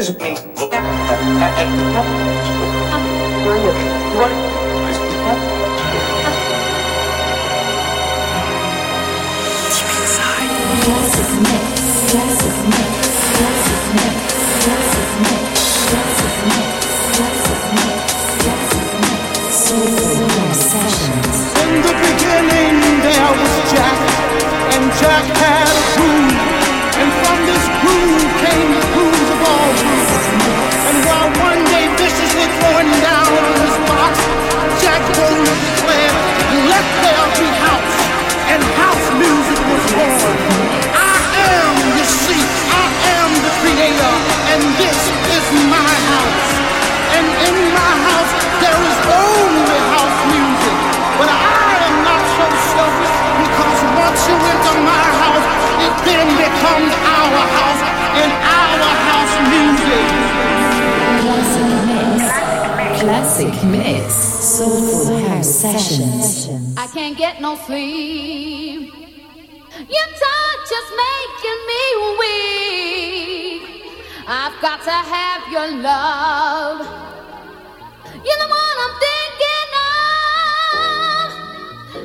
In the beginning there was Jack, and Jack had a classic mix, soulful house sessions. I can't get no sleep. Your touch is making me weak. I've got to have your love. You're the one I'm thinking of.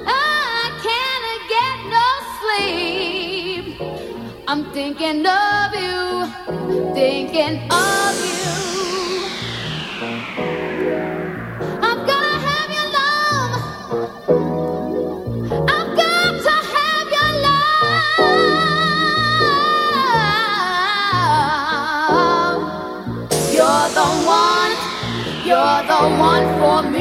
I can't get no sleep. I'm thinking of you, thinking of. someone for me.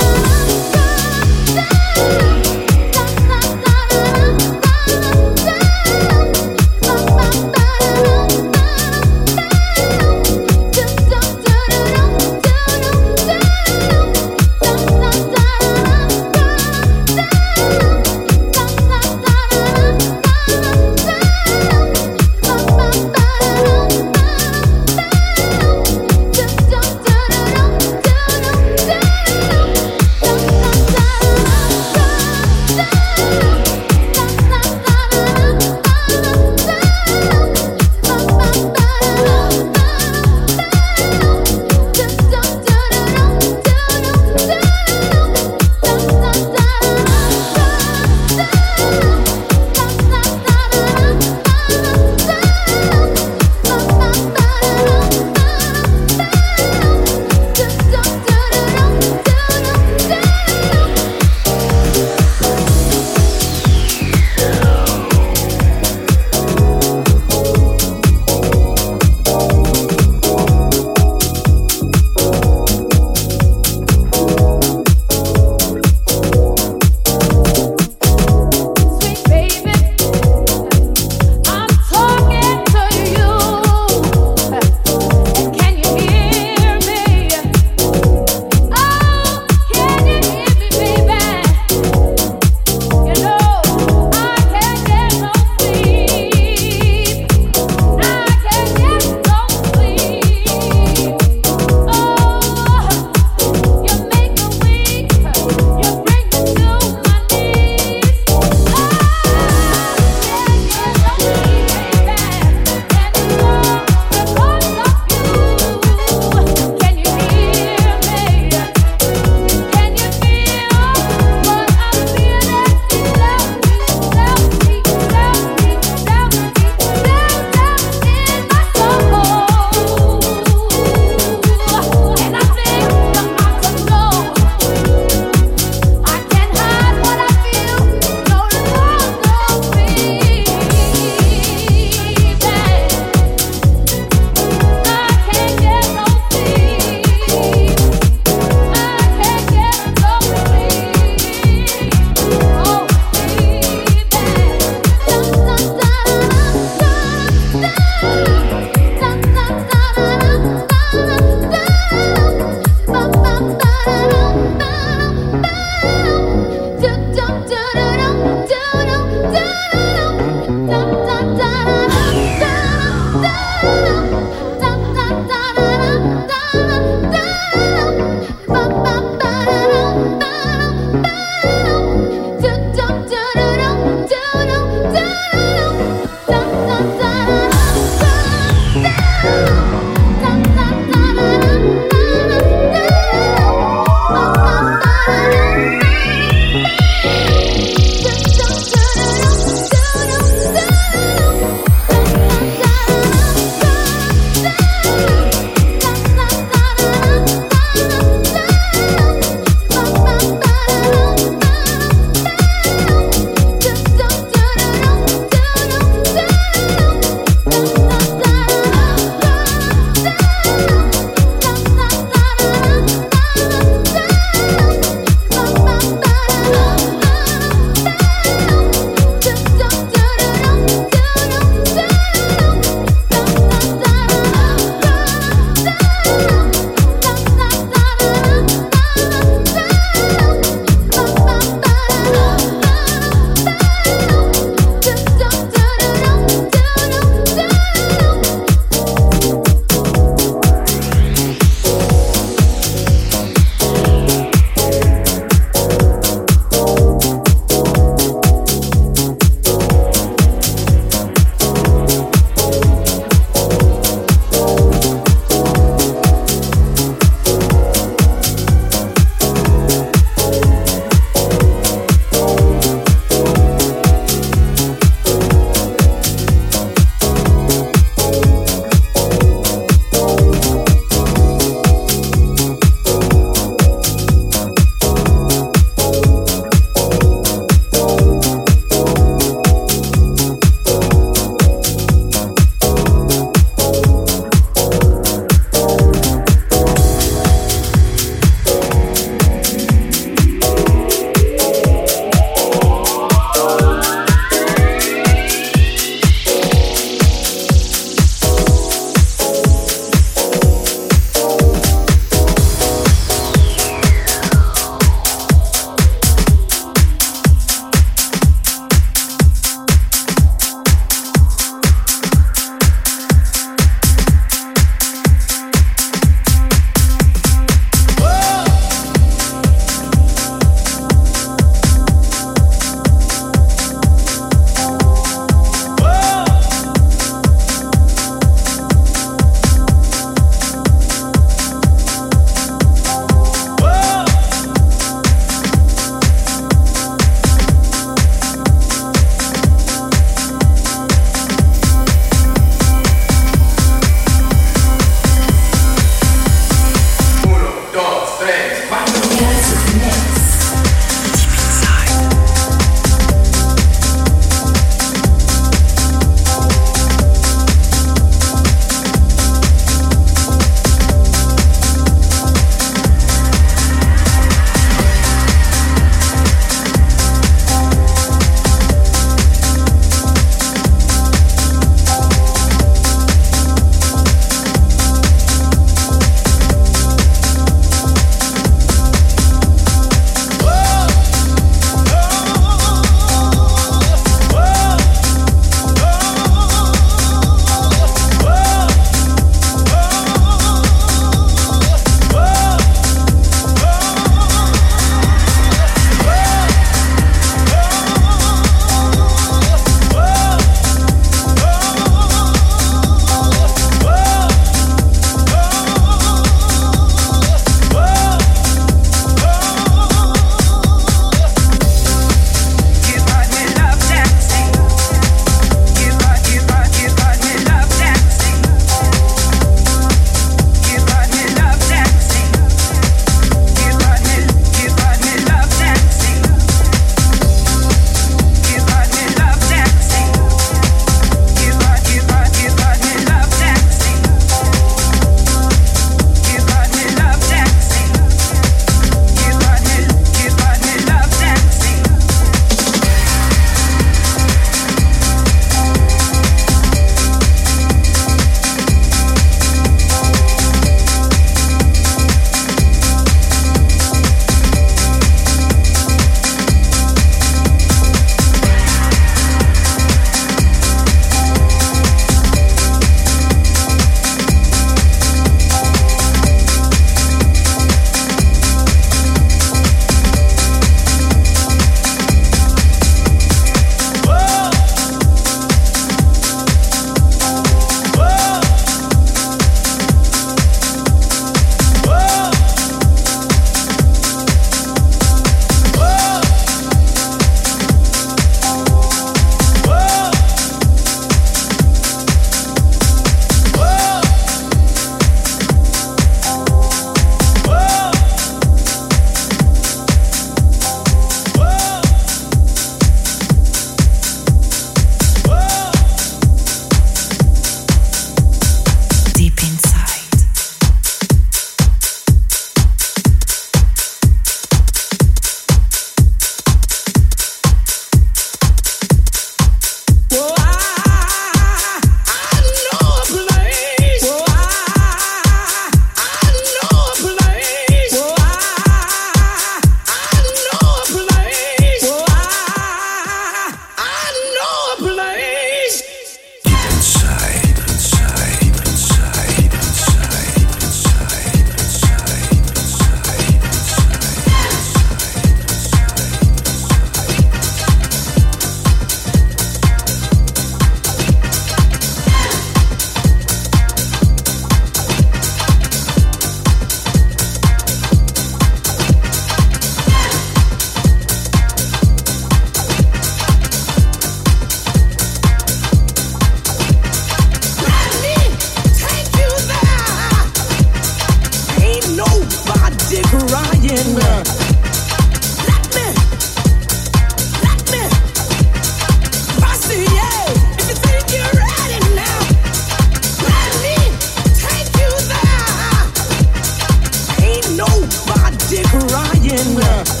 they're crying.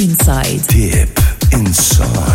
Inside. Deep Inside.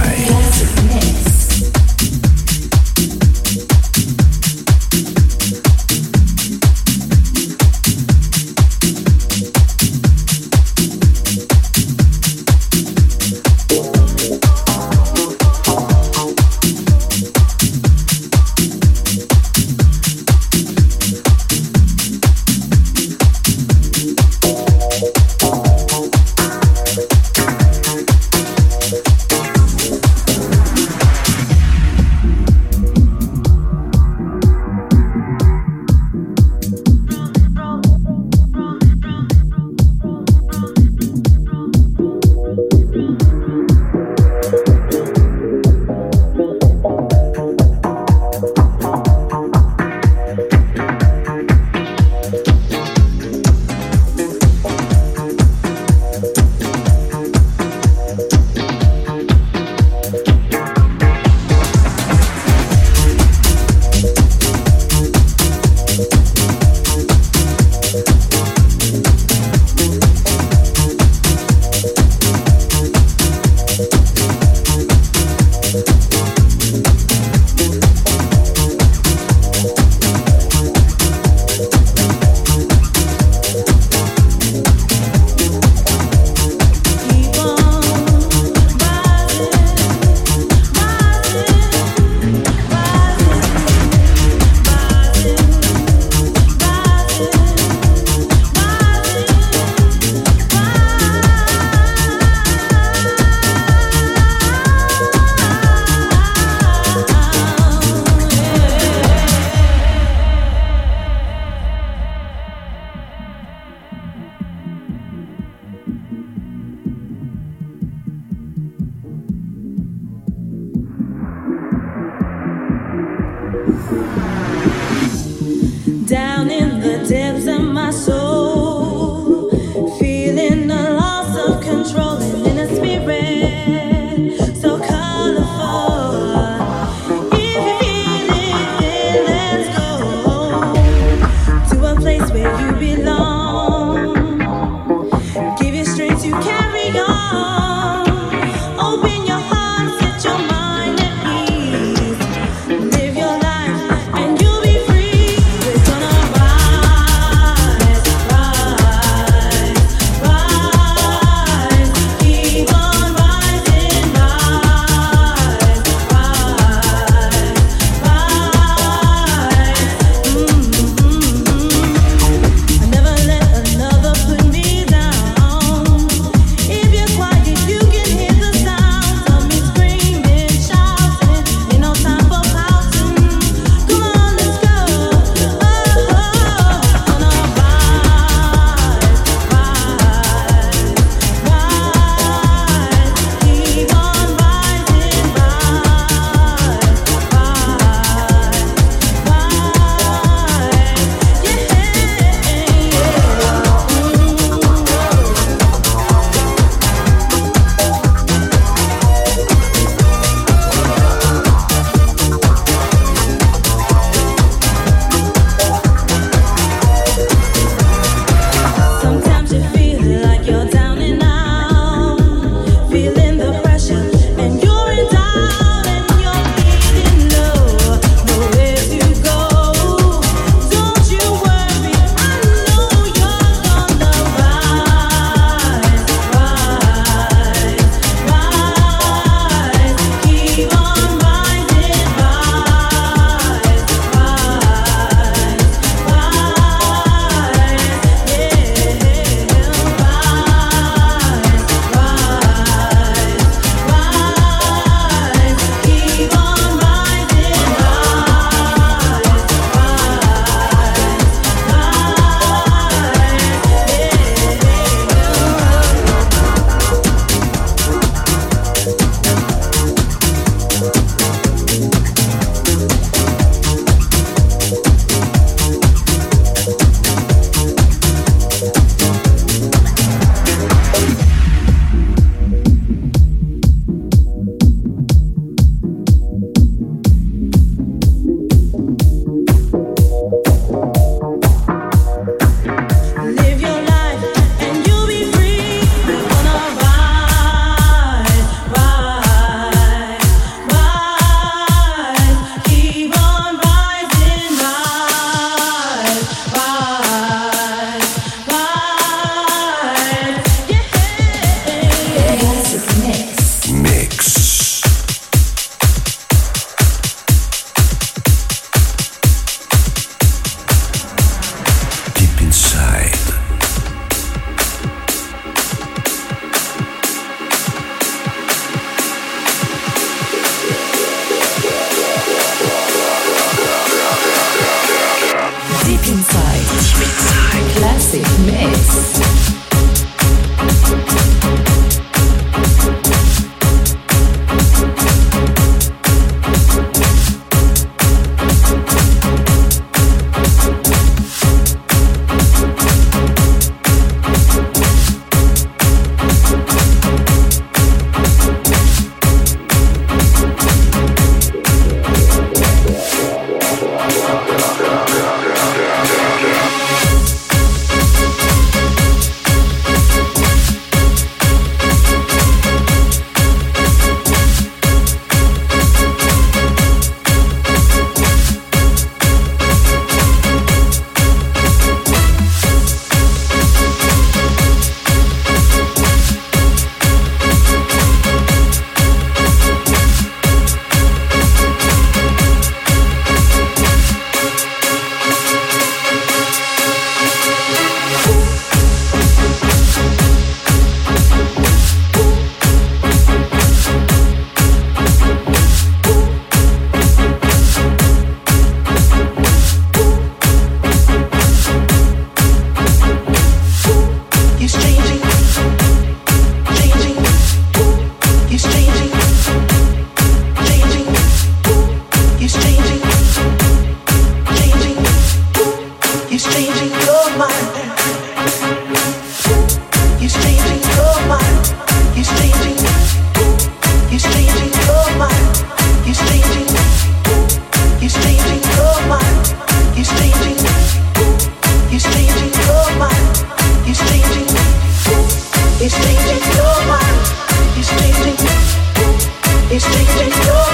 these streets, they.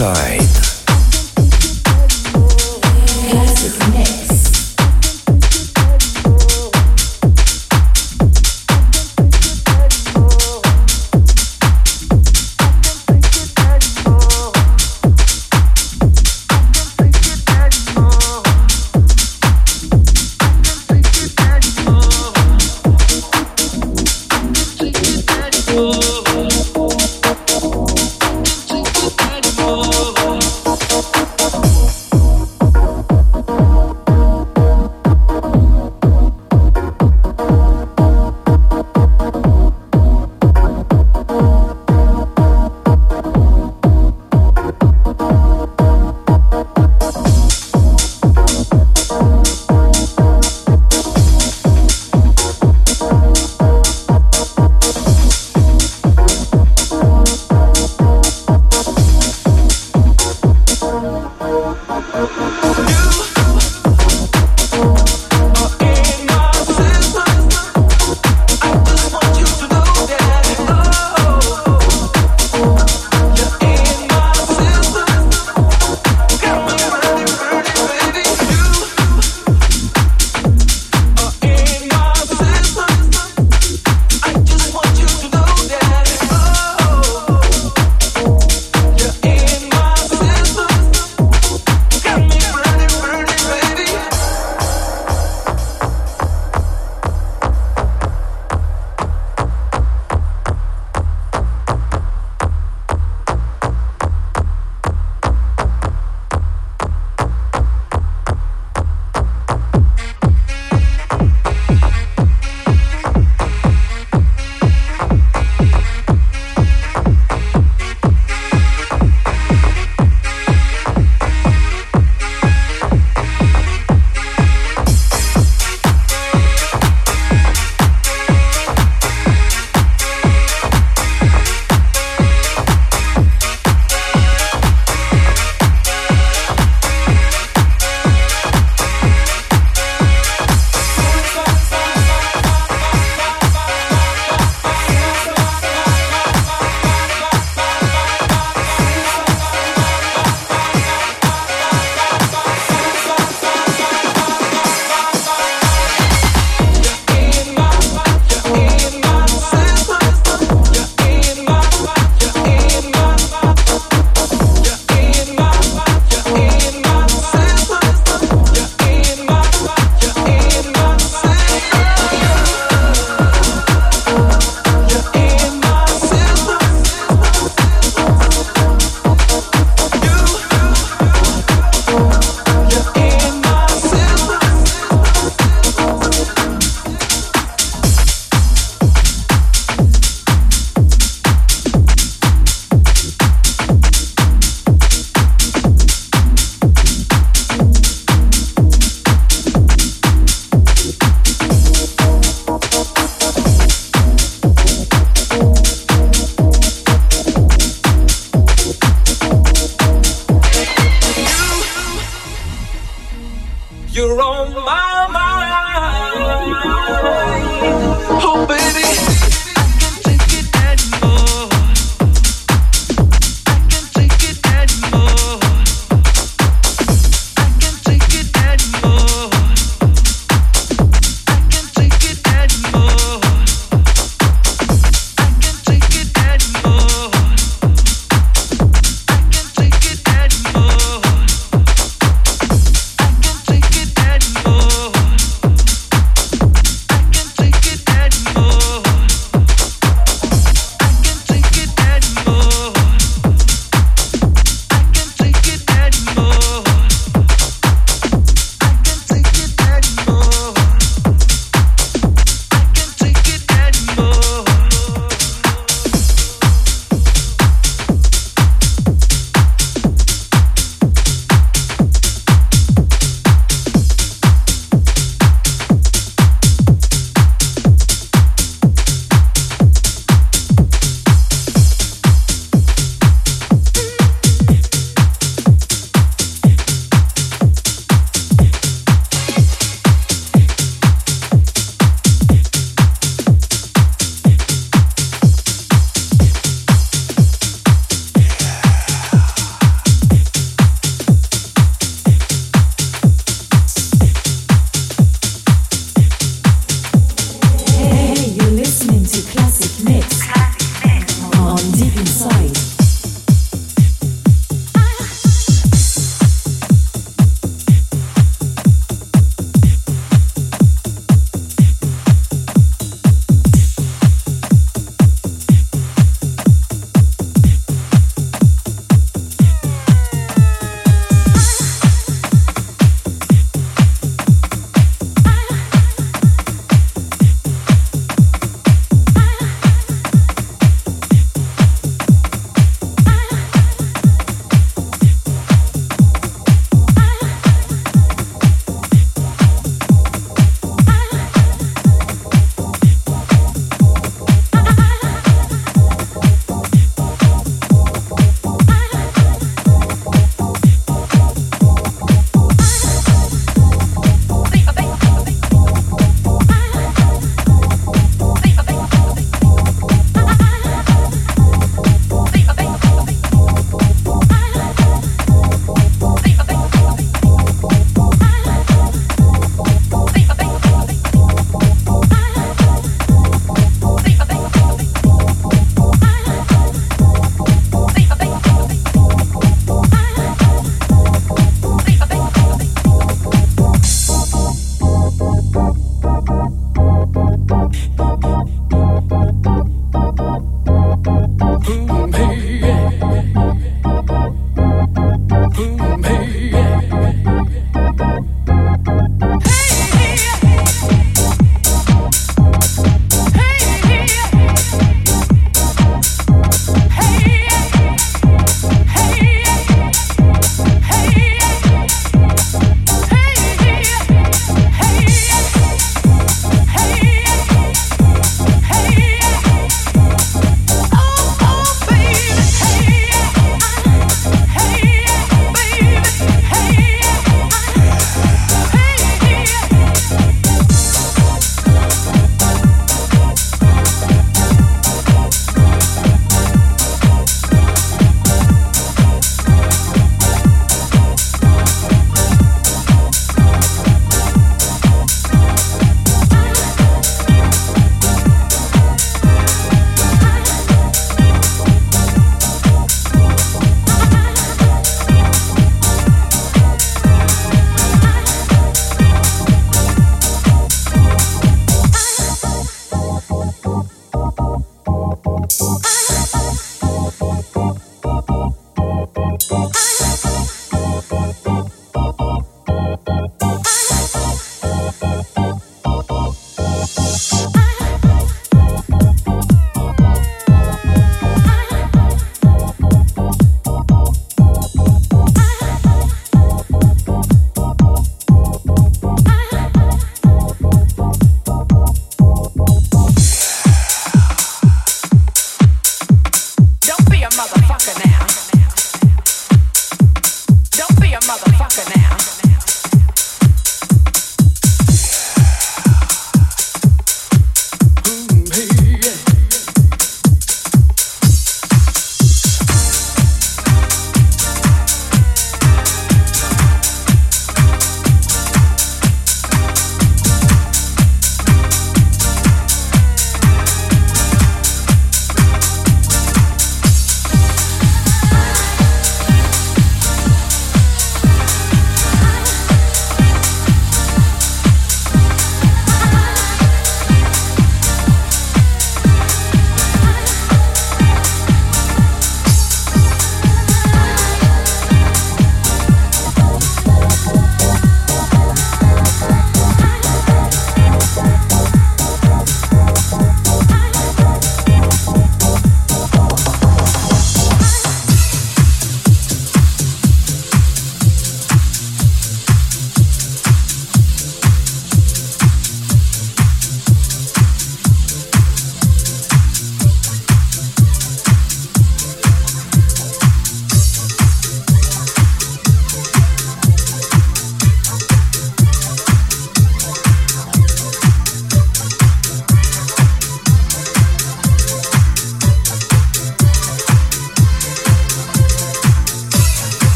side.